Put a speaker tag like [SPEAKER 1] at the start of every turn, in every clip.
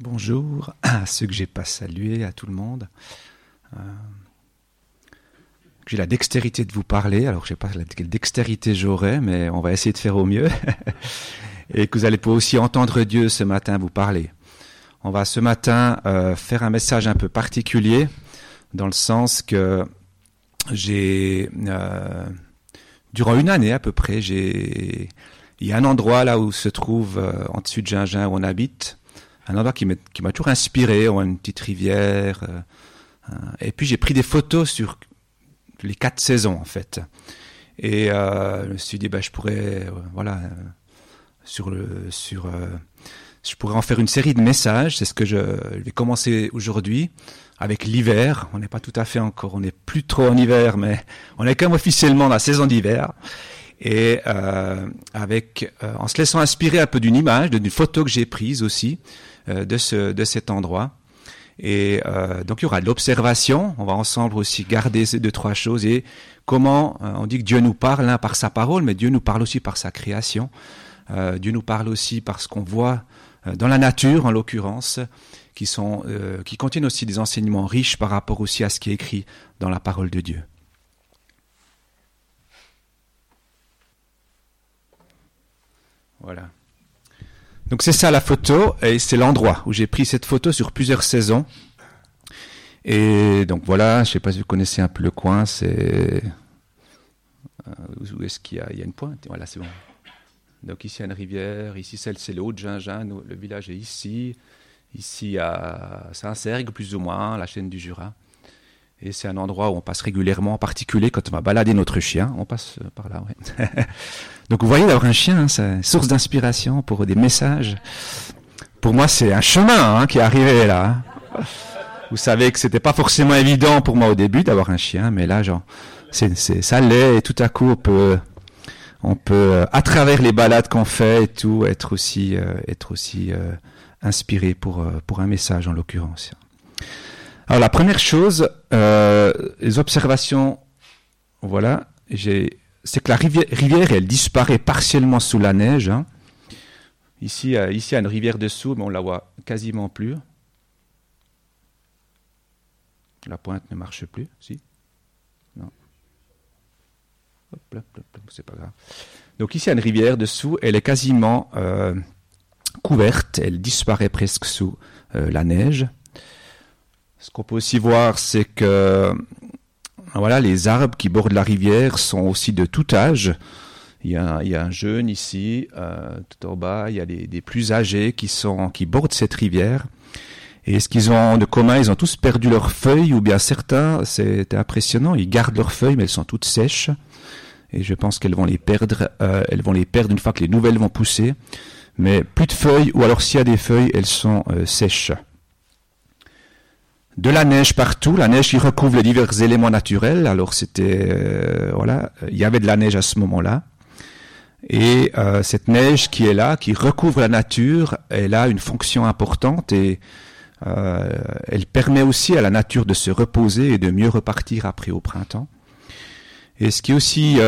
[SPEAKER 1] Bonjour à ceux que j'ai pas salués, à tout le monde. Euh, j'ai la dextérité de vous parler. Alors, je sais pas quelle dextérité j'aurai, mais on va essayer de faire au mieux. Et que vous allez pouvoir aussi entendre Dieu ce matin vous parler. On va ce matin euh, faire un message un peu particulier, dans le sens que j'ai, euh, durant une année à peu près, j'ai, il y a un endroit là où se trouve, en dessus de Gingin, où on habite, un endroit qui m'a toujours inspiré, une petite rivière. Euh, euh, et puis j'ai pris des photos sur les quatre saisons en fait. Et euh, je me suis dit, bah, je pourrais, voilà, sur le, sur, je pourrais en faire une série de messages. C'est ce que je, vais commencer aujourd'hui avec l'hiver. On n'est pas tout à fait encore, on n'est plus trop en hiver, mais on est quand même officiellement dans la saison d'hiver et euh, avec euh, en se laissant inspirer un peu d'une image, d'une photo que j'ai prise aussi euh, de, ce, de cet endroit. Et euh, donc il y aura de l'observation. On va ensemble aussi garder ces deux trois choses et comment on dit que Dieu nous parle hein, par sa parole, mais Dieu nous parle aussi par sa création. Dieu nous parle aussi par ce qu'on voit dans la nature, en l'occurrence, qui sont qui contiennent aussi des enseignements riches par rapport aussi à ce qui est écrit dans la parole de Dieu. Voilà. Donc c'est ça la photo et c'est l'endroit où j'ai pris cette photo sur plusieurs saisons. Et donc voilà, je sais pas si vous connaissez un peu le coin, c'est euh, où est-ce qu'il y a, une pointe? Voilà, c'est bon. Donc ici il y a une rivière, ici celle c'est le Haut-de-Gingin, le village est ici. Ici à Saint-Sergue plus ou moins, la chaîne du Jura. Et c'est un endroit où on passe régulièrement, en particulier quand on va balader notre chien, on passe euh, par là. Ouais. Donc vous voyez, d'avoir un chien, hein, c'est source d'inspiration pour des messages. Pour moi, c'est un chemin hein, qui est arrivé là. Hein. Vous savez que c'était pas forcément évident pour moi au début d'avoir un chien, mais là, genre, ça l'est, et tout à coup, on peut, on peut, euh, à travers les balades qu'on fait et tout, être aussi, euh, être aussi inspiré pour, pour un message en l'occurrence. Alors la première chose, euh, les observations, voilà, c'est que la rivière, elle disparaît partiellement sous la neige. Hein. Ici, euh, ici, il y a une rivière dessous, mais on la voit quasiment plus. La pointe ne marche plus, si Non. c'est pas grave. Donc ici, il y a une rivière dessous, elle est quasiment euh, couverte, elle disparaît presque sous la neige. Ce qu'on peut aussi voir, c'est que voilà, les arbres qui bordent la rivière sont aussi de tout âge. Il y a, un jeune ici, euh, tout en bas, il y a des, des, plus âgés qui, sont, qui bordent cette rivière. Et ce qu'ils ont de commun, ils ont tous perdu leurs feuilles, ou bien certains, c'est impressionnant, ils gardent leurs feuilles, mais elles sont toutes sèches. Et je pense qu'elles vont les perdre, euh, elles vont les perdre une fois que les nouvelles vont pousser. Mais plus de feuilles, ou alors s'il y a des feuilles, elles sont euh, sèches de la neige partout, la neige qui recouvre les divers éléments naturels. Alors c'était euh, voilà, il y avait de la neige à ce moment-là. Et euh, cette neige qui est là, qui recouvre la nature, elle a une fonction importante et euh, elle permet aussi à la nature de se reposer et de mieux repartir après au printemps. Et ce qui aussi,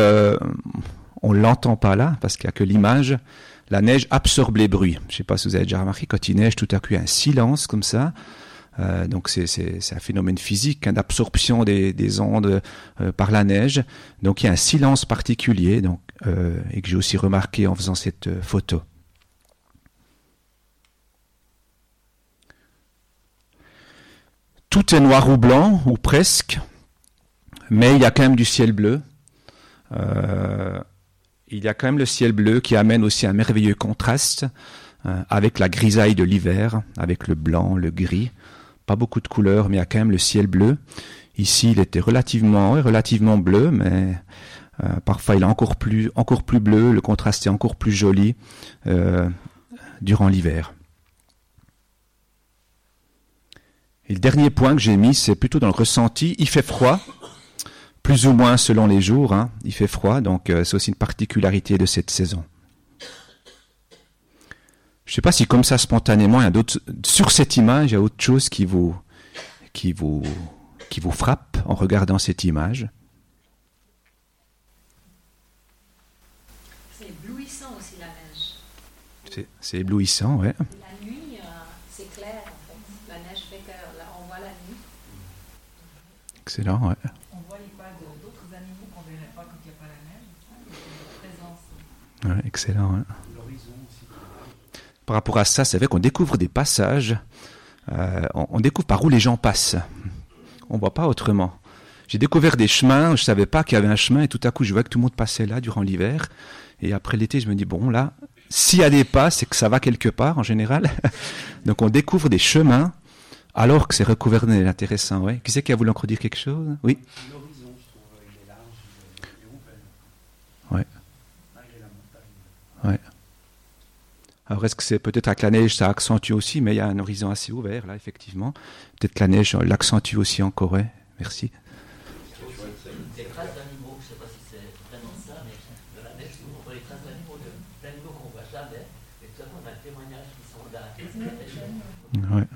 [SPEAKER 1] on l'entend pas là parce qu'il n'y a que l'image, la neige absorbe les bruits. Je ne sais pas si vous avez déjà remarqué, quand il neige, tout à coup il y a un silence comme ça. Euh, donc c'est un phénomène physique hein, d'absorption des, des, ondes euh, par la neige. Donc il y a un silence particulier donc, euh, et que j'ai aussi remarqué en faisant cette photo. Tout est noir ou blanc, ou presque, mais il y a quand même du ciel bleu. il y a quand même le ciel bleu qui amène aussi un merveilleux contraste avec la grisaille de l'hiver, avec le blanc, le gris pas beaucoup de couleurs, mais il y a quand même le ciel bleu. Ici, il était relativement, bleu, mais euh, parfois il est encore plus, encore plus bleu. Le contraste est encore plus joli euh, durant l'hiver. Et le dernier point que j'ai mis, c'est plutôt dans le ressenti. Il fait froid, plus ou moins selon les jours. Hein. il fait froid, donc euh, c'est aussi une particularité de cette saison. Je ne sais pas si comme ça spontanément, il y a d'autres sur cette image, il y a autre chose qui vous qui vous qui vous frappe en regardant cette image?
[SPEAKER 2] C'est éblouissant aussi la neige.
[SPEAKER 1] C'est éblouissant, ouais.
[SPEAKER 2] La nuit, euh, c'est clair en fait. La neige fait qu'on voit la nuit.
[SPEAKER 1] Excellent, ouais.
[SPEAKER 3] On voit pas d'autres animaux qu'on ne verrait pas quand il n'y a pas la neige.
[SPEAKER 1] Ouais, excellent. Ouais. Par rapport à ça, c'est vrai qu'on découvre des passages, euh, on, découvre par où les gens passent. On voit pas autrement. J'ai découvert des chemins, je savais pas qu'il y avait un chemin, et tout à coup, je vois que tout le monde passait là durant l'hiver. Et après l'été, je me dis, bon, là, s'il y a des pas, c'est que ça va quelque part, en général. Donc, on découvre des chemins, alors que c'est recouvert intéressant, ouais. Qui c'est qui a voulu encore dire quelque chose? Oui
[SPEAKER 4] L'horizon, je trouve, il est large.
[SPEAKER 1] Ouais.
[SPEAKER 4] Malgré la montagne.
[SPEAKER 1] Alors est-ce que c'est peut-être avec la neige, ça accentue aussi, mais il y a un horizon assez ouvert là, effectivement. Peut-être que la neige l'accentue aussi ouais. Merci.
[SPEAKER 5] Témoignage qui sont là.
[SPEAKER 1] Ouais.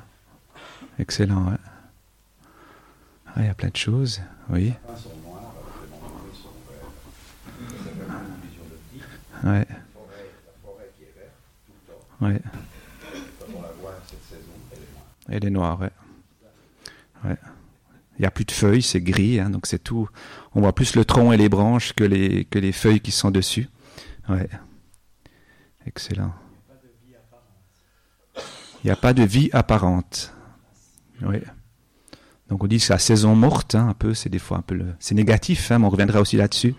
[SPEAKER 1] Excellent, ouais. Ah, il y a plein de choses, oui.
[SPEAKER 4] Certains
[SPEAKER 1] ouais.
[SPEAKER 4] Elle est noire.
[SPEAKER 1] Elle ouais. Ouais. Il n'y a plus de feuilles, c'est gris, hein, donc c'est tout. On voit plus le tronc et les branches que les, que les feuilles qui sont dessus. Ouais. Excellent. Il n'y a pas de vie apparente. Oui. Donc on dit que c'est la saison morte, hein, un peu, c'est des fois un peu c'est négatif, hein, mais on reviendra aussi là-dessus.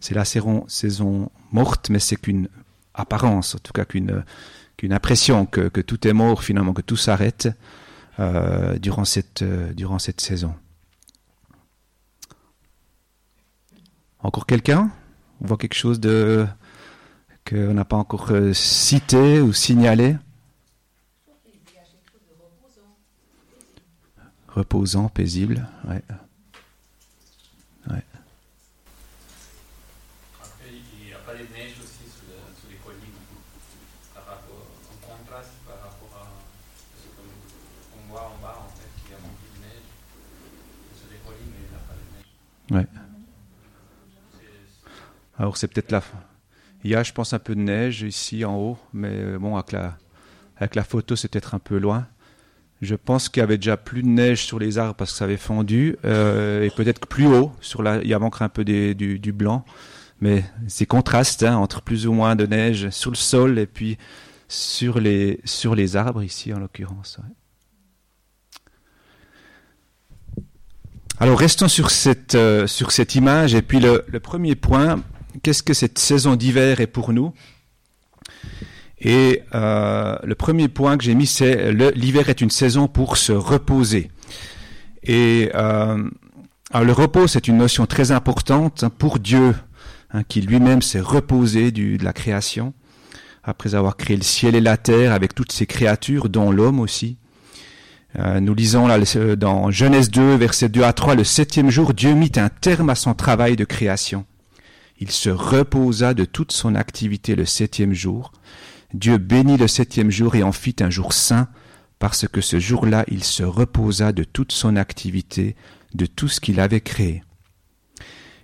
[SPEAKER 1] C'est la saison morte, mais c'est qu'une apparence, en tout cas qu'une, qu'une impression que, tout est mort finalement, que tout s'arrête euh, durant cette, euh, durant cette saison. Encore quelqu'un? On voit quelque chose de qu'on n'a pas encore euh, cité ou signalé? Reposant, paisible, ouais.
[SPEAKER 6] Après, il n'y a pas de neige aussi sur, le, sur les collines, par rapport, en contraste par rapport à ce qu'on voit en bas, en fait, il y a beaucoup de neige. Sur les collines, il n'y a pas de neige.
[SPEAKER 1] Ouais. Alors c'est peut-être la. Il y a, je pense, un peu de neige ici en haut, mais bon, avec la, avec la photo, c'est peut-être un peu loin. Je pense qu'il y avait déjà plus de neige sur les arbres parce que ça avait fondu, euh, et peut-être que plus haut, sur la, il y a encore un peu du, du, blanc, mais c'est contraste hein, entre plus ou moins de neige sur le sol et puis sur les, sur les arbres ici en l'occurrence. Alors restons sur cette, euh, sur cette image et puis le, premier point, qu'est-ce que cette saison d'hiver est pour nous? Et euh, le premier point que j'ai mis, c'est l'hiver est une saison pour se reposer. Et euh, alors le repos, c'est une notion très importante pour Dieu, hein, qui lui-même s'est reposé du, de la création, après avoir créé le ciel et la terre avec toutes ses créatures, dont l'homme aussi. Euh, nous lisons là dans Genèse 2, versets 2 à 3, le septième jour, Dieu mit un terme à son travail de création. Il se reposa de toute son activité le septième jour. Dieu bénit le septième jour et en fit un jour saint, parce que ce jour-là il se reposa de toute son activité, de tout ce qu'il avait créé.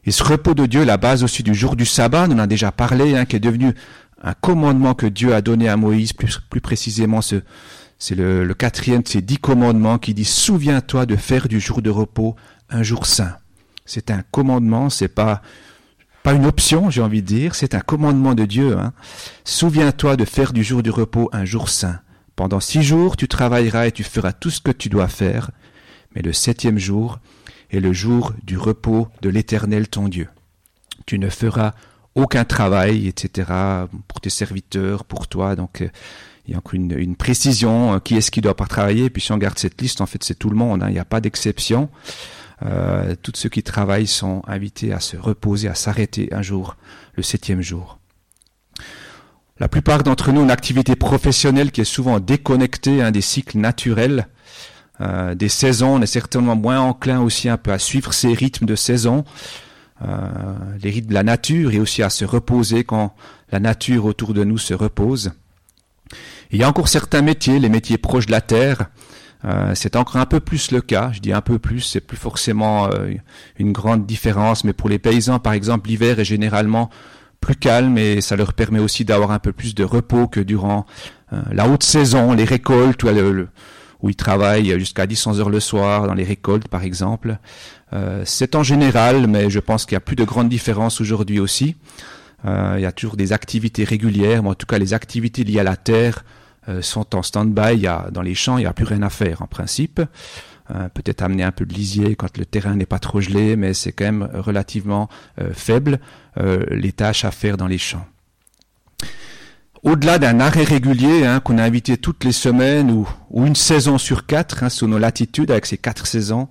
[SPEAKER 1] Et ce repos de Dieu, la base aussi du jour du sabbat, on en a déjà parlé, hein, qui est devenu un commandement que Dieu a donné à Moïse, plus, plus précisément ce, c'est le, quatrième de ces dix commandements qui dit Souviens-toi de faire du jour de repos un jour saint. C'est un commandement, c'est pas pas une option, j'ai envie de dire, c'est un commandement de Dieu. Hein. Souviens-toi de faire du jour du repos un jour saint. Pendant six jours, tu travailleras et tu feras tout ce que tu dois faire, mais le septième jour est le jour du repos de l'Éternel ton Dieu. Tu ne feras aucun travail, etc., pour tes serviteurs, pour toi. Donc, euh, il y a encore une, précision, euh, qui est-ce qui doit pas travailler. Puis si on regarde cette liste, en fait, c'est tout le monde, hein, il n'y a pas d'exception. Euh, tous ceux qui travaillent sont invités à se reposer, à s'arrêter un jour, le septième jour. La plupart d'entre nous ont une activité professionnelle qui est souvent déconnectée hein, des cycles naturels, euh, des saisons. On est certainement moins enclin aussi un peu à suivre ces rythmes de saison, les rythmes de la nature et aussi à se reposer quand la nature autour de nous se repose. Il y a encore certains métiers, les métiers proches de la terre, euh, c'est encore un peu plus le cas. Je dis un peu plus, c'est plus forcément euh, une grande différence, mais pour les paysans, par exemple, l'hiver est généralement plus calme et ça leur permet aussi d'avoir un peu plus de repos que durant euh, la haute saison, les récoltes, où, ils travaillent jusqu'à 10 heures le soir dans les récoltes, par exemple. C'est en général, mais je pense qu'il y a plus de grandes différences aujourd'hui aussi. Euh, il y a toujours des activités régulières, mais en tout cas les activités liées à la terre euh, sont en stand-by. Dans les champs, il n'y a plus rien à faire en principe. Euh, Peut-être amener un peu de lisier quand le terrain n'est pas trop gelé, mais c'est quand même relativement faible les tâches à faire dans les champs. Au-delà d'un arrêt régulier hein, qu'on a invité toutes les semaines ou, ou une saison sur quatre hein, sous nos latitudes avec ces quatre saisons,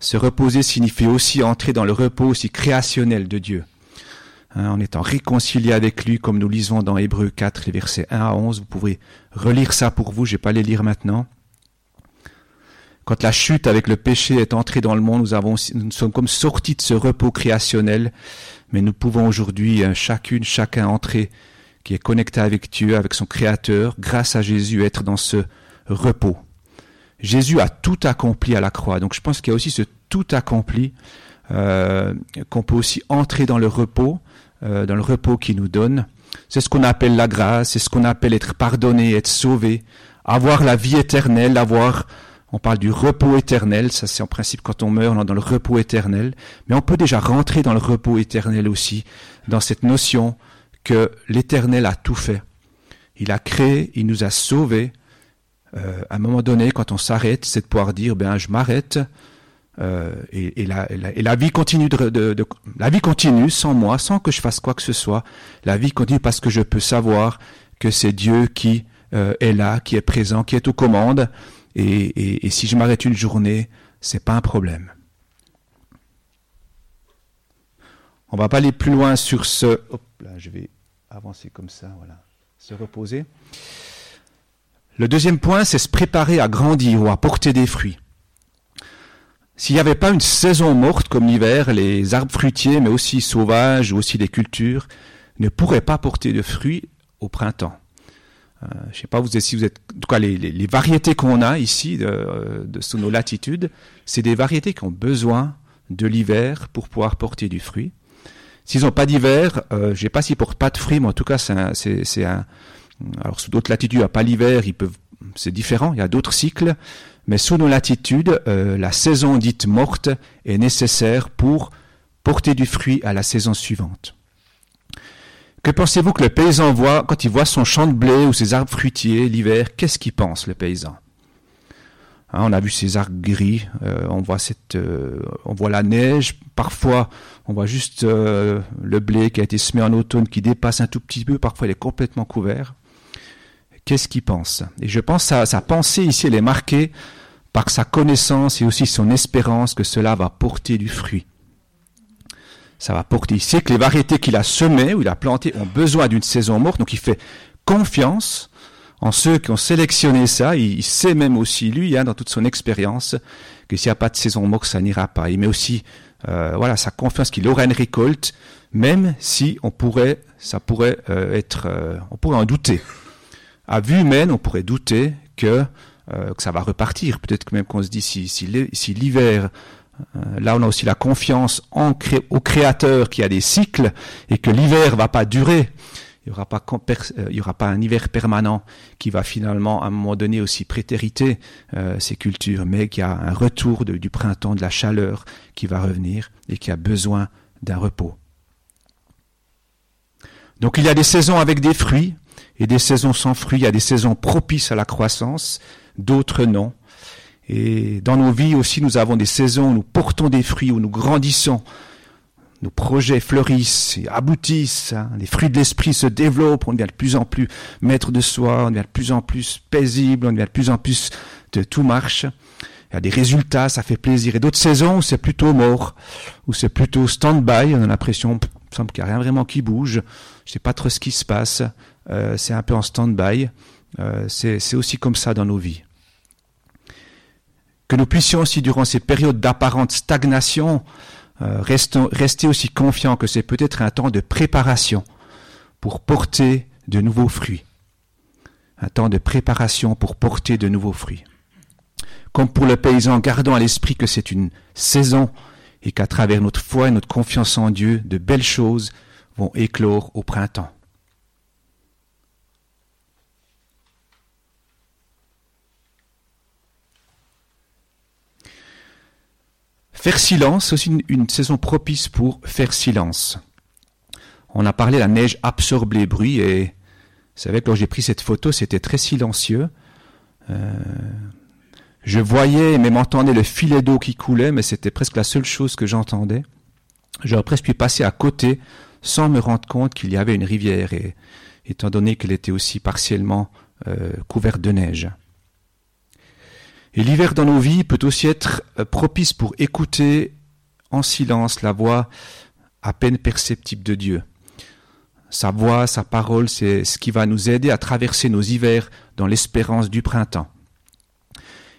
[SPEAKER 1] se reposer signifie aussi entrer dans le repos aussi créationnel de Dieu. Hein, en étant réconcilié avec lui, comme nous lisons dans Hébreux 4, les versets 1 à 11. Vous pouvez relire ça pour vous, je vais pas les lire maintenant. Quand la chute avec le péché est entrée dans le monde, nous, avons, nous sommes comme sortis de ce repos créationnel, mais nous pouvons aujourd'hui, hein, chacune, chacun entrer, qui est connecté avec Dieu, avec son Créateur, grâce à Jésus, être dans ce repos. Jésus a tout accompli à la croix, donc je pense qu'il y a aussi ce tout accompli, euh, qu'on peut aussi entrer dans le repos, euh, dans le repos qu'il nous donne. C'est ce qu'on appelle la grâce, c'est ce qu'on appelle être pardonné, être sauvé, avoir la vie éternelle, avoir, on parle du repos éternel, ça c'est en principe quand on meurt, on est dans le repos éternel, mais on peut déjà rentrer dans le repos éternel aussi, dans cette notion que l'éternel a tout fait. Il a créé, il nous a sauvés. Euh, à un moment donné, quand on s'arrête, c'est de pouvoir dire, ben je m'arrête, euh, et, la, vie continue la vie continue sans moi, sans que je fasse quoi que ce soit. La vie continue parce que je peux savoir que c'est Dieu qui euh, est là, qui est présent, qui est aux commandes. Et, et si je m'arrête une journée, c'est pas un problème. On va pas aller plus loin sur ce. Hop là, je vais avancer comme ça, voilà, se reposer. Le deuxième point, c'est se préparer à grandir ou à porter des fruits. S'il n'y avait pas une saison morte comme l'hiver, les arbres fruitiers, mais aussi sauvages ou aussi les cultures, ne pourraient pas porter de fruits au printemps. Euh, je ne sais pas vous êtes, si vous êtes, en tout cas les, variétés qu'on a ici de, de, sous nos latitudes, c'est des variétés qui ont besoin de l'hiver pour pouvoir porter du fruit. S'ils n'ont pas d'hiver, euh, je ne sais pas s'ils portent pas de fruits, mais en tout cas c'est un, alors sous d'autres latitudes, il n'y a pas l'hiver, ils peuvent, c'est différent, il y a d'autres cycles. Mais sous nos latitudes, euh, la saison dite morte est nécessaire pour porter du fruit à la saison suivante. Que pensez-vous que le paysan voit quand il voit son champ de blé ou ses arbres fruitiers l'hiver? Qu'est-ce qu'il pense, le paysan? Hein, On a vu ces arbres gris, euh, on voit cette, euh, on voit la neige. Parfois, on voit juste le blé qui a été semé en automne qui dépasse un tout petit peu. Parfois, il est complètement couvert qu'est-ce qu'il pense. Et je pense que sa pensée ici, elle est marquée par sa connaissance et aussi son espérance que cela va porter du fruit. Ça va porter. Il sait que les variétés qu'il a semées ou il a plantées ont besoin d'une saison morte, donc il fait confiance en ceux qui ont sélectionné ça. Il, sait même aussi, lui, hein, dans toute son expérience, que s'il n'y a pas de saison morte, ça n'ira pas. Il met aussi euh, voilà, sa confiance qu'il aura une récolte, même si on pourrait, ça pourrait euh, être, euh, on pourrait en douter à vue humaine, on pourrait douter que, euh, que ça va repartir. Peut-être que même qu'on se dit si, l'hiver, euh, là on a aussi la confiance au Créateur qui a des cycles et que l'hiver va pas durer. Il n'y aura, pas, euh, aura pas un hiver permanent qui va finalement à un moment donné aussi prétériter euh, ces cultures, mais qu'il y a un retour du printemps, de la chaleur qui va revenir et qui a besoin d'un repos. Donc il y a des saisons avec des fruits, et des saisons sans fruits, il y a des saisons propices à la croissance, d'autres non. Et dans nos vies aussi, nous avons des saisons où nous portons des fruits, où nous grandissons, nos projets fleurissent et aboutissent, hein. les fruits de l'esprit se développent, on devient de plus en plus maître de soi, on devient de plus en plus paisible, on devient de plus en plus de tout marche. Il y a des résultats, ça fait plaisir. Et d'autres saisons où c'est plutôt mort, où c'est plutôt stand-by, on a l'impression, il semble qu'il n'y a rien vraiment qui bouge, je sais pas trop ce qui se passe, euh, c'est un peu en stand-by. Euh, c'est aussi comme ça dans nos vies. Que nous puissions aussi, durant ces périodes d'apparente stagnation, euh, rester aussi confiants que c'est peut-être un temps de préparation pour porter de nouveaux fruits. Un temps de préparation pour porter de nouveaux fruits. Comme pour le paysan, gardons à l'esprit que c'est une saison et qu'à travers notre foi et notre confiance en Dieu, de belles choses vont éclore au printemps. Faire silence, c'est aussi une, saison propice pour faire silence. On a parlé, la neige absorbe les bruits et vous savez, quand j'ai pris cette photo, c'était très silencieux. Euh, je voyais et même entendais le filet d'eau qui coulait, mais c'était presque la seule chose que j'entendais. J'aurais presque pu passer à côté sans me rendre compte qu'il y avait une rivière, et, étant donné qu'elle était aussi partiellement euh, couverte de neige. Et l'hiver dans nos vies peut aussi être euh, propice pour écouter en silence la voix à peine perceptible de Dieu. Sa voix, sa parole, c'est ce qui va nous aider à traverser nos hivers dans l'espérance du printemps.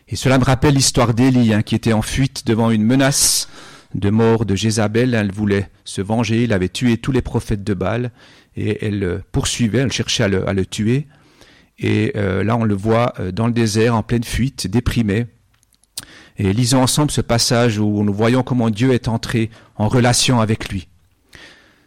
[SPEAKER 1] Et cela me rappelle l'histoire d'Élie, hein, qui était en fuite devant une menace de mort de Jézabel. Elle voulait se venger, il avait tué tous les prophètes de Baal, et elle le poursuivait, elle cherchait à le tuer. Et euh, là, on le voit euh, dans le désert, en pleine fuite, déprimé. Et lisons ensemble ce passage où nous voyons comment Dieu est entré en relation avec lui.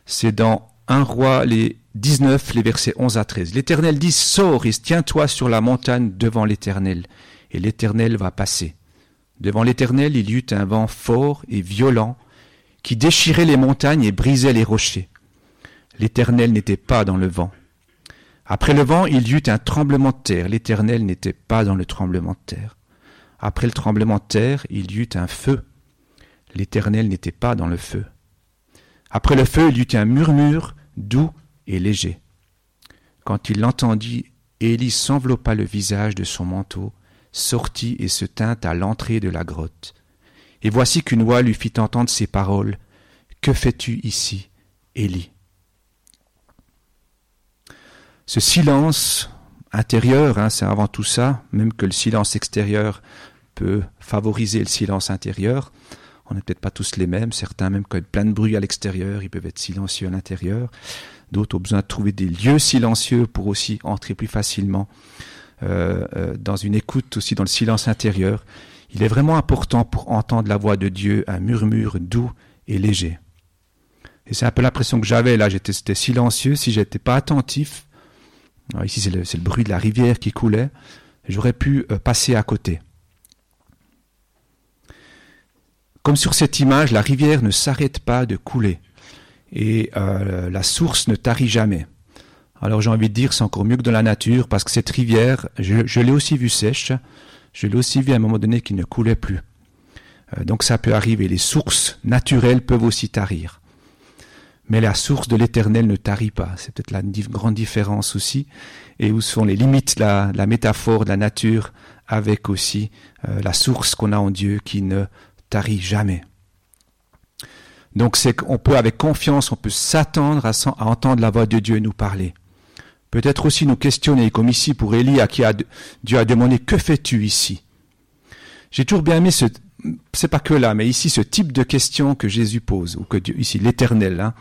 [SPEAKER 1] C'est dans 1 roi les 19, les versets 11 à 13. L'Éternel dit, sors et tiens-toi sur la montagne devant l'Éternel, et l'Éternel va passer. Devant l'Éternel, il y eut un vent fort et violent qui déchirait les montagnes et brisait les rochers. L'Éternel n'était pas dans le vent. Après le vent, il y eut un tremblement de terre. L'Éternel n'était pas dans le tremblement de terre. Après le tremblement de terre, il y eut un feu. L'Éternel n'était pas dans le feu. Après le feu, il y eut un murmure doux et léger. Quand il l'entendit, Élie s'enveloppa le visage de son manteau, sortit et se tint à l'entrée de la grotte. Et voici qu'une voix lui fit entendre ces paroles. Que fais-tu ici, Élie? Ce silence intérieur, hein, c'est avant tout ça, même que le silence extérieur peut favoriser le silence intérieur. On n'est peut-être pas tous les mêmes, certains même quand il y a plein de bruit à l'extérieur, ils peuvent être silencieux à l'intérieur. D'autres ont besoin de trouver des lieux silencieux pour aussi entrer plus facilement euh, euh, dans une écoute aussi dans le silence intérieur. Il est vraiment important pour entendre la voix de Dieu, un murmure doux et léger. Et c'est un peu l'impression que j'avais là, j'étais silencieux, si j'étais pas attentif, alors ici c'est le, bruit de la rivière qui coulait, j'aurais pu euh, passer à côté. Comme sur cette image, la rivière ne s'arrête pas de couler et euh, la source ne tarit jamais. Alors j'ai envie de dire c'est encore mieux que dans la nature parce que cette rivière, je, je l'ai aussi vue sèche, je l'ai aussi vue à un moment donné qui ne coulait plus. Euh, donc ça peut arriver, les sources naturelles peuvent aussi tarir. Mais la source de l'éternel ne tarit pas. C'est peut-être la grande différence aussi. Et où sont les limites, la, la métaphore de la nature avec aussi euh, la source qu'on a en Dieu qui ne tarit jamais. Donc c'est qu'on peut avec confiance, on peut s'attendre à, entendre la voix de Dieu nous parler. Peut-être aussi nous questionner, comme ici pour Élie à qui Dieu a demandé que fais-tu ici? J'ai toujours bien aimé ce, c'est pas que là, mais ici ce type de question que Jésus pose, ou que Dieu, ici l'Éternel. Hein.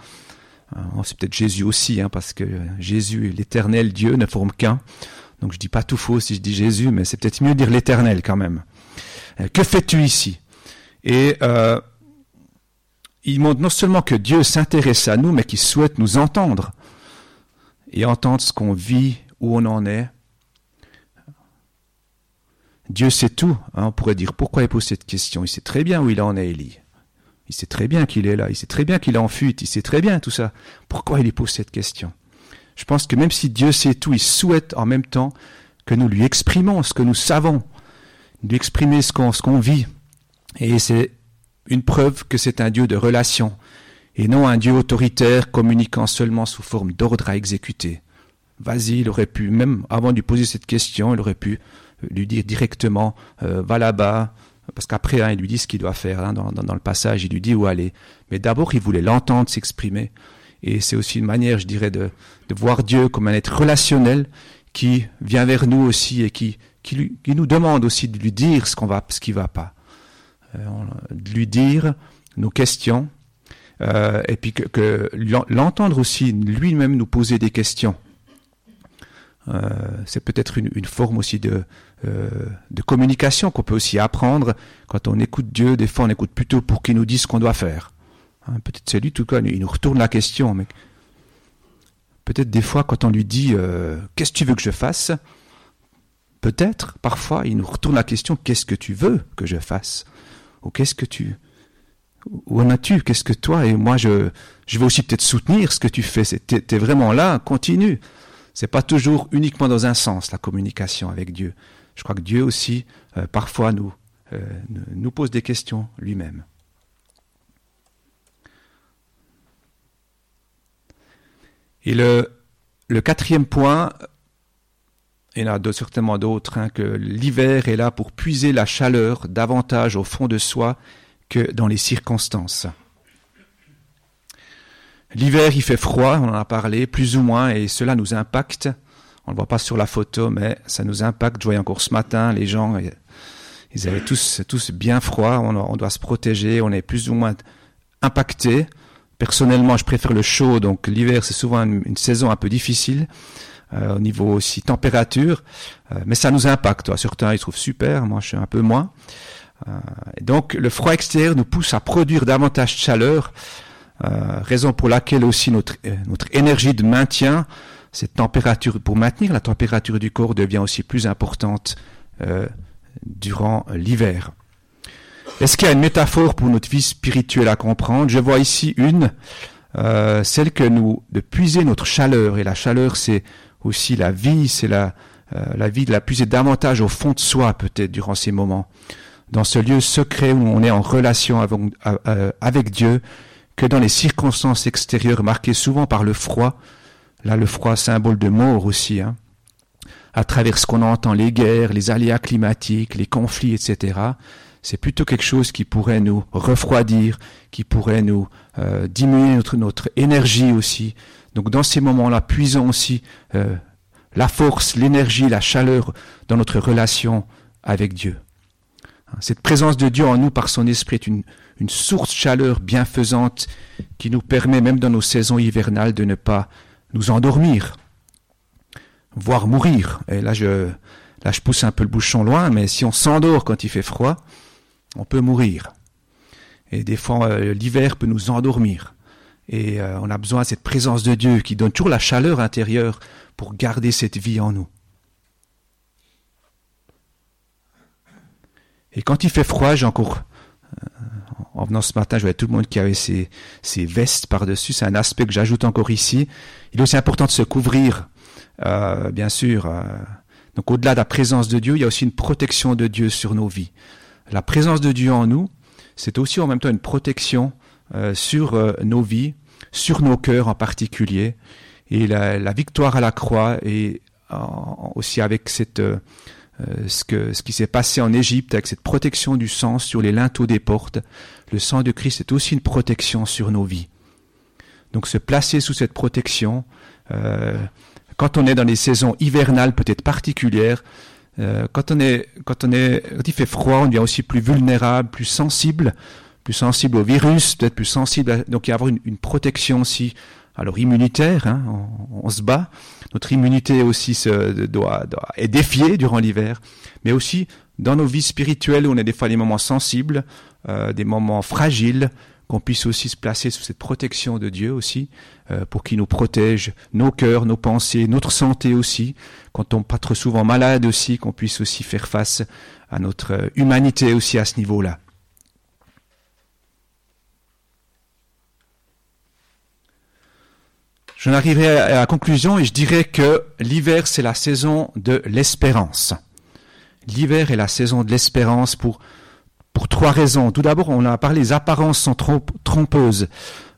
[SPEAKER 1] C'est peut-être Jésus aussi, hein, parce que Jésus et l'Éternel, Dieu ne forment qu'un. Donc je dis pas tout faux si je dis Jésus, mais c'est peut-être mieux dire l'Éternel quand même. Que fais-tu ici? Et euh, il montre non seulement que Dieu s'intéresse à nous, mais qu'il souhaite nous entendre et entendre ce qu'on vit, où on en est. Dieu sait tout. Hein, on pourrait dire pourquoi il pose cette question? Il sait très bien où il en est, Élie. Il sait très bien qu'il est là. Il sait très bien qu'il est en fuite. Il sait très bien tout ça. Pourquoi il pose cette question? Je pense que même si Dieu sait tout, il souhaite en même temps que nous lui exprimons ce que nous savons, lui exprimer ce qu'on qu'on vit. Et c'est une preuve que c'est un Dieu de relation et non un Dieu autoritaire communiquant seulement sous forme d'ordre à exécuter. Vas-y, il aurait pu, même avant de lui poser cette question, il aurait pu lui dire directement euh, va là-bas, parce qu'après hein, il lui dit ce qu'il doit faire hein, dans, le passage, il lui dit où aller. Mais d'abord il voulait l'entendre s'exprimer, et c'est aussi une manière, je dirais, de, voir Dieu comme un être relationnel qui vient vers nous aussi et qui, qui, lui, nous demande aussi de lui dire ce qu'on va, ce qui va pas, euh, de lui dire nos questions, euh, et puis l'entendre aussi lui-même nous poser des questions. Euh, c'est peut-être une, forme aussi de, euh, de communication qu'on peut aussi apprendre quand on écoute Dieu. Des fois, on écoute plutôt pour qu'il nous dise ce qu'on doit faire. Hein, peut-être c'est lui, tout cas, il nous retourne la question. Mais peut-être des fois, quand on lui dit euh, qu'est-ce que tu veux que je fasse, peut-être parfois il nous retourne la question qu'est-ce que tu veux que je fasse? Ou qu'est-ce que tu Où en as-tu? Qu'est-ce que toi et moi je je vais aussi peut-être soutenir ce que tu fais. Tu es vraiment là, continue. C'est pas toujours uniquement dans un sens la communication avec Dieu. Je crois que Dieu aussi euh, parfois nous euh, nous pose des questions lui-même. Et le, le quatrième point, il y en a certainement d'autres, hein, que l'hiver est là pour puiser la chaleur davantage au fond de soi que dans les circonstances. L'hiver, il fait froid, on en a parlé, plus ou moins, et cela nous impacte. On ne le voit pas sur la photo, mais ça nous impacte. Je voyais encore ce matin, les gens, ils avaient tous, tous bien froid, on, doit se protéger, on est plus ou moins impacté. Personnellement, je préfère le chaud, donc l'hiver, c'est souvent une, saison un peu difficile. Euh, au niveau aussi température, euh, mais ça nous impacte. Certains ils trouvent super, moi je suis un peu moins. Euh, donc le froid extérieur nous pousse à produire davantage de chaleur, raison pour laquelle aussi notre notre énergie de maintien, cette température pour maintenir la température du corps devient aussi plus importante durant l'hiver. Est-ce qu'il y a une métaphore pour notre vie spirituelle à comprendre? Je vois ici une, euh, celle que nous, de puiser notre chaleur. Et la chaleur, c'est aussi la vie, c'est la, euh, la vie de la puiser davantage au fond de soi, peut-être, durant ces moments. Dans ce lieu secret où on est en relation avec, euh, avec Dieu, que dans les circonstances extérieures marquées souvent par le froid. Là, le froid, symbole de mort aussi. Hein à travers ce qu'on entend, les guerres, les aléas climatiques, les conflits, etc c'est plutôt quelque chose qui pourrait nous refroidir, qui pourrait nous euh, diminuer notre, notre énergie aussi. Donc dans ces moments-là, puisons aussi euh, la force, l'énergie, la chaleur dans notre relation avec Dieu. Cette présence de Dieu en nous par son esprit est une, une source chaleur bienfaisante qui nous permet, même dans nos saisons hivernales, de ne pas nous endormir, voire mourir. Et là, je, là, je pousse un peu le bouchon loin, mais si on s'endort quand il fait froid, on peut mourir. Et des fois, euh, l'hiver peut nous endormir. Et euh, on a besoin de cette présence de Dieu qui donne toujours la chaleur intérieure pour garder cette vie en nous. Et quand il fait froid, j'ai euh, en venant ce matin, je voyais tout le monde qui avait ses, vestes par-dessus. C'est un aspect que j'ajoute encore ici. Il est aussi important de se couvrir, bien sûr. donc au-delà de la présence de Dieu, il y a aussi une protection de Dieu sur nos vies la présence de Dieu en nous, c'est aussi en même temps une protection euh, sur euh, nos vies, sur nos cœurs en particulier. Et la, victoire à la croix et aussi avec cette, euh, ce, qui s'est passé en Égypte, avec cette protection du sang sur les linteaux des portes, le sang de Christ est aussi une protection sur nos vies. Donc se placer sous cette protection, quand on est dans des saisons hivernales peut-être particulières, euh, quand on est, quand on est, quand il fait froid, on devient aussi plus vulnérable, plus sensible, plus sensible au virus, peut-être plus sensible. donc il y a avoir une, une protection aussi. Alors immunitaire, hein, on, se bat. Notre immunité aussi se, doit, doit, est défiée durant l'hiver, mais aussi dans nos vies spirituelles on a des fois des moments sensibles, euh, des moments fragiles, qu'on puisse aussi se placer sous cette protection de Dieu aussi, euh, pour qu'il nous protège nos cœurs, nos pensées, notre santé aussi, quand on pas trop souvent malade aussi, qu'on puisse aussi faire face à notre euh, humanité aussi à ce niveau-là. Je n'arriverai à la conclusion et je dirais que l'hiver, c'est la saison de l'espérance. L'hiver est la saison de l'espérance pour pour trois raisons. Tout d'abord, on a parlé, les apparences sont trompeuses.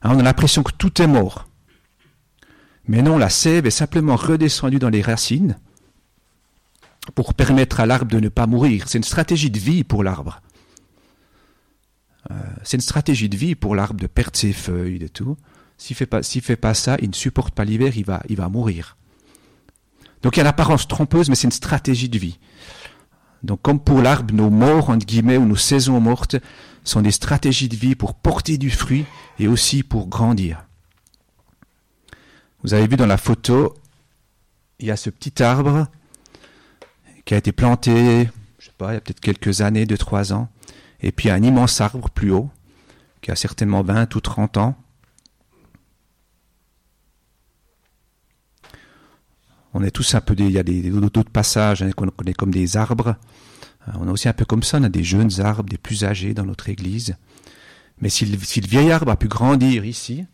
[SPEAKER 1] Hein, on a l'impression que tout est mort. Mais non, la sève est simplement redescendue dans les racines pour permettre à l'arbre de ne pas mourir. C'est une stratégie de vie pour l'arbre. Euh, c'est une stratégie de vie pour l'arbre de perdre ses feuilles et tout. S'il fait pas, fait pas ça, il ne supporte pas l'hiver, il va, il mourir. Donc il y a l'apparence trompeuse, mais c'est une stratégie de vie. Donc comme pour l'arbre, nos morts, entre guillemets, ou nos saisons mortes, sont des stratégies de vie pour porter du fruit et aussi pour grandir. Vous avez vu dans la photo, il y a ce petit arbre qui a été planté, je sais pas, il y a peut-être quelques années, deux, trois ans, et puis un immense arbre plus haut, qui a certainement 20 ou 30 ans, on est tous un peu des, il y a des, d'autres passages hein, qu'on connaît comme des arbres. Euh, on est aussi un peu comme ça, on a des jeunes arbres, des plus âgés dans notre église. Mais si le, vieil arbre a pu grandir ici,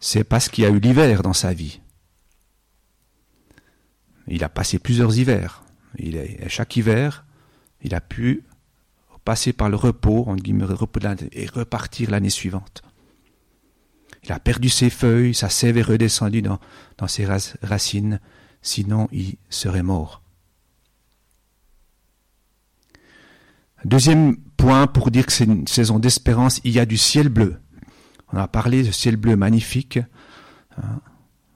[SPEAKER 1] c'est parce qu'il y a eu l'hiver dans sa vie. Il a passé plusieurs hivers. Il chaque hiver, il a pu passer par le repos, entre guillemets, et repartir l'année suivante. Il a perdu ses feuilles, sa sève est redescendue dans, dans ses rac- racines, sinon il serait mort. Deuxième point pour dire que c'est une saison d'espérance, il y a du ciel bleu. On a parlé de ciel bleu magnifique. hein.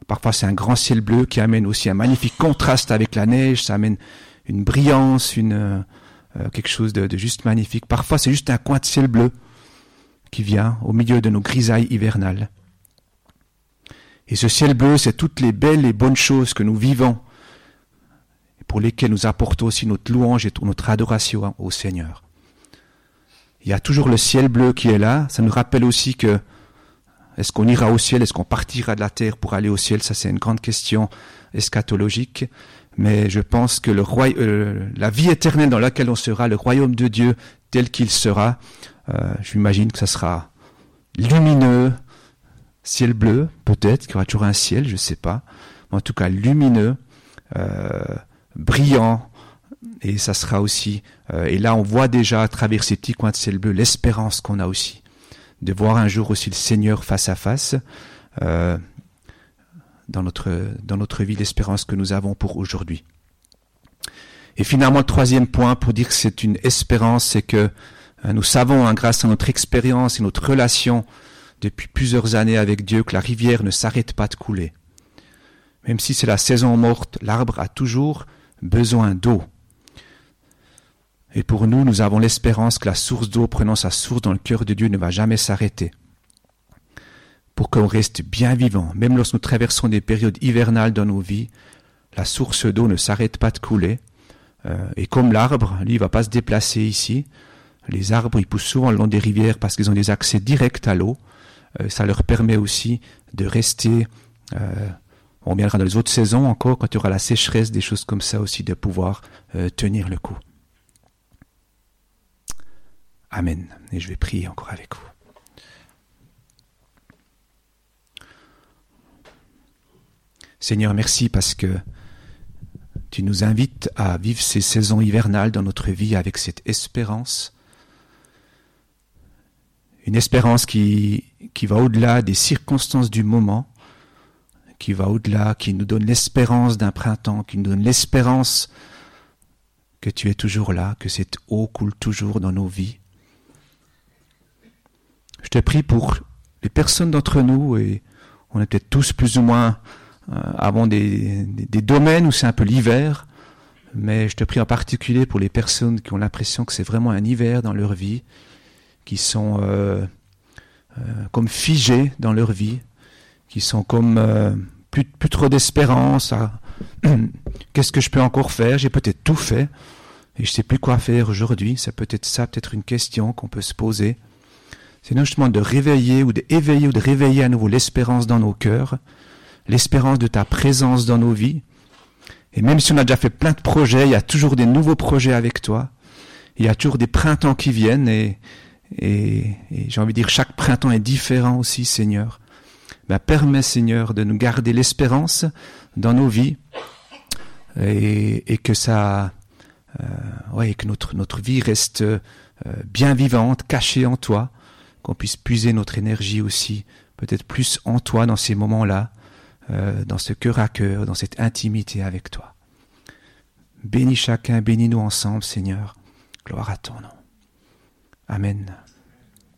[SPEAKER 1] Parfois c'est un grand ciel bleu qui amène aussi un magnifique contraste avec la neige, ça amène une brillance, euh, euh, quelque chose de juste magnifique. Parfois c'est juste un coin de ciel bleu qui vient au milieu de nos grisailles hivernales. Et ce ciel bleu, c'est toutes les belles et bonnes choses que nous vivons, pour lesquelles nous apportons aussi notre louange et notre adoration au Seigneur. Il y a toujours le ciel bleu qui est là. Ça nous rappelle aussi que est-ce qu'on ira au ciel, est-ce qu'on partira de la terre pour aller au ciel? Ça, c'est une grande question eschatologique. Mais je pense que le roi, euh, la vie éternelle dans laquelle on sera, le royaume de Dieu tel qu'il sera, euh, je m'imagine que ça sera lumineux, ciel bleu, peut-être, qu'il y aura toujours un ciel, je ne sais pas. Mais en tout cas, lumineux, euh, brillant, et ça sera aussi, euh, et là on voit déjà à travers ces petits coins de ciel bleu l'espérance qu'on a aussi, de voir un jour aussi le Seigneur face à face, euh, dans, notre, dans notre vie, l'espérance que nous avons pour aujourd'hui. Et finalement, le troisième point pour dire que c'est une espérance, c'est que nous savons, hein, grâce à notre expérience et notre relation depuis plusieurs années avec Dieu, que la rivière ne s'arrête pas de couler. Même si c'est la saison morte, l'arbre a toujours besoin d'eau. Et pour nous, nous avons l'espérance que la source d'eau prenant sa source dans le cœur de Dieu ne va jamais s'arrêter. Pour qu'on reste bien vivant, même lorsque nous traversons des périodes hivernales dans nos vies, la source d'eau ne s'arrête pas de couler. Euh, et comme l'arbre, lui, il va pas se déplacer ici. Les arbres, ils poussent souvent le long des rivières parce qu'ils ont des accès directs à l'eau. Euh, ça leur permet aussi de rester euh, on viendra dans les autres saisons encore, quand il y aura la sécheresse, des choses comme ça aussi, de pouvoir euh, tenir le coup. Amen. Et je vais prier encore avec vous. Seigneur, merci parce que tu nous invites à vivre ces saisons hivernales dans notre vie avec cette espérance. Une espérance qui, qui va au-delà des circonstances du moment, qui va au-delà, qui nous donne l'espérance d'un printemps, qui nous donne l'espérance que tu es toujours là, que cette eau coule toujours dans nos vies. Je te prie pour les personnes d'entre nous, et on est peut-être tous plus ou moins euh, avant des, domaines où c'est un peu l'hiver, mais je te prie en particulier pour les personnes qui ont l'impression que c'est vraiment un hiver dans leur vie, qui sont euh, comme figées dans leur vie, qui sont comme euh, plus, plus trop d'espérance. Qu'est-ce que je peux encore faire? J'ai peut-être tout fait et je sais plus quoi faire aujourd'hui. C'est peut-être ça, peut-être une question qu'on peut se poser. C'est justement de réveiller ou d'éveiller ou de réveiller à nouveau l'espérance dans nos cœurs, l'espérance de ta présence dans nos vies. Et même si on a déjà fait plein de projets, il y a toujours des nouveaux projets avec toi. Il y a toujours des printemps qui viennent et, et, et j'ai envie de dire chaque printemps est différent aussi, Seigneur ben, permets, Seigneur, de nous garder l'espérance dans nos vies et, que ça, euh, ouais, que notre notre vie reste euh, bien vivante, cachée en Toi, qu'on puisse puiser notre énergie aussi, peut-être plus en Toi dans ces moments-là, euh, dans ce cœur à cœur, dans cette intimité avec Toi. Bénis chacun, bénis-nous ensemble, Seigneur. Gloire à Ton nom. Amen.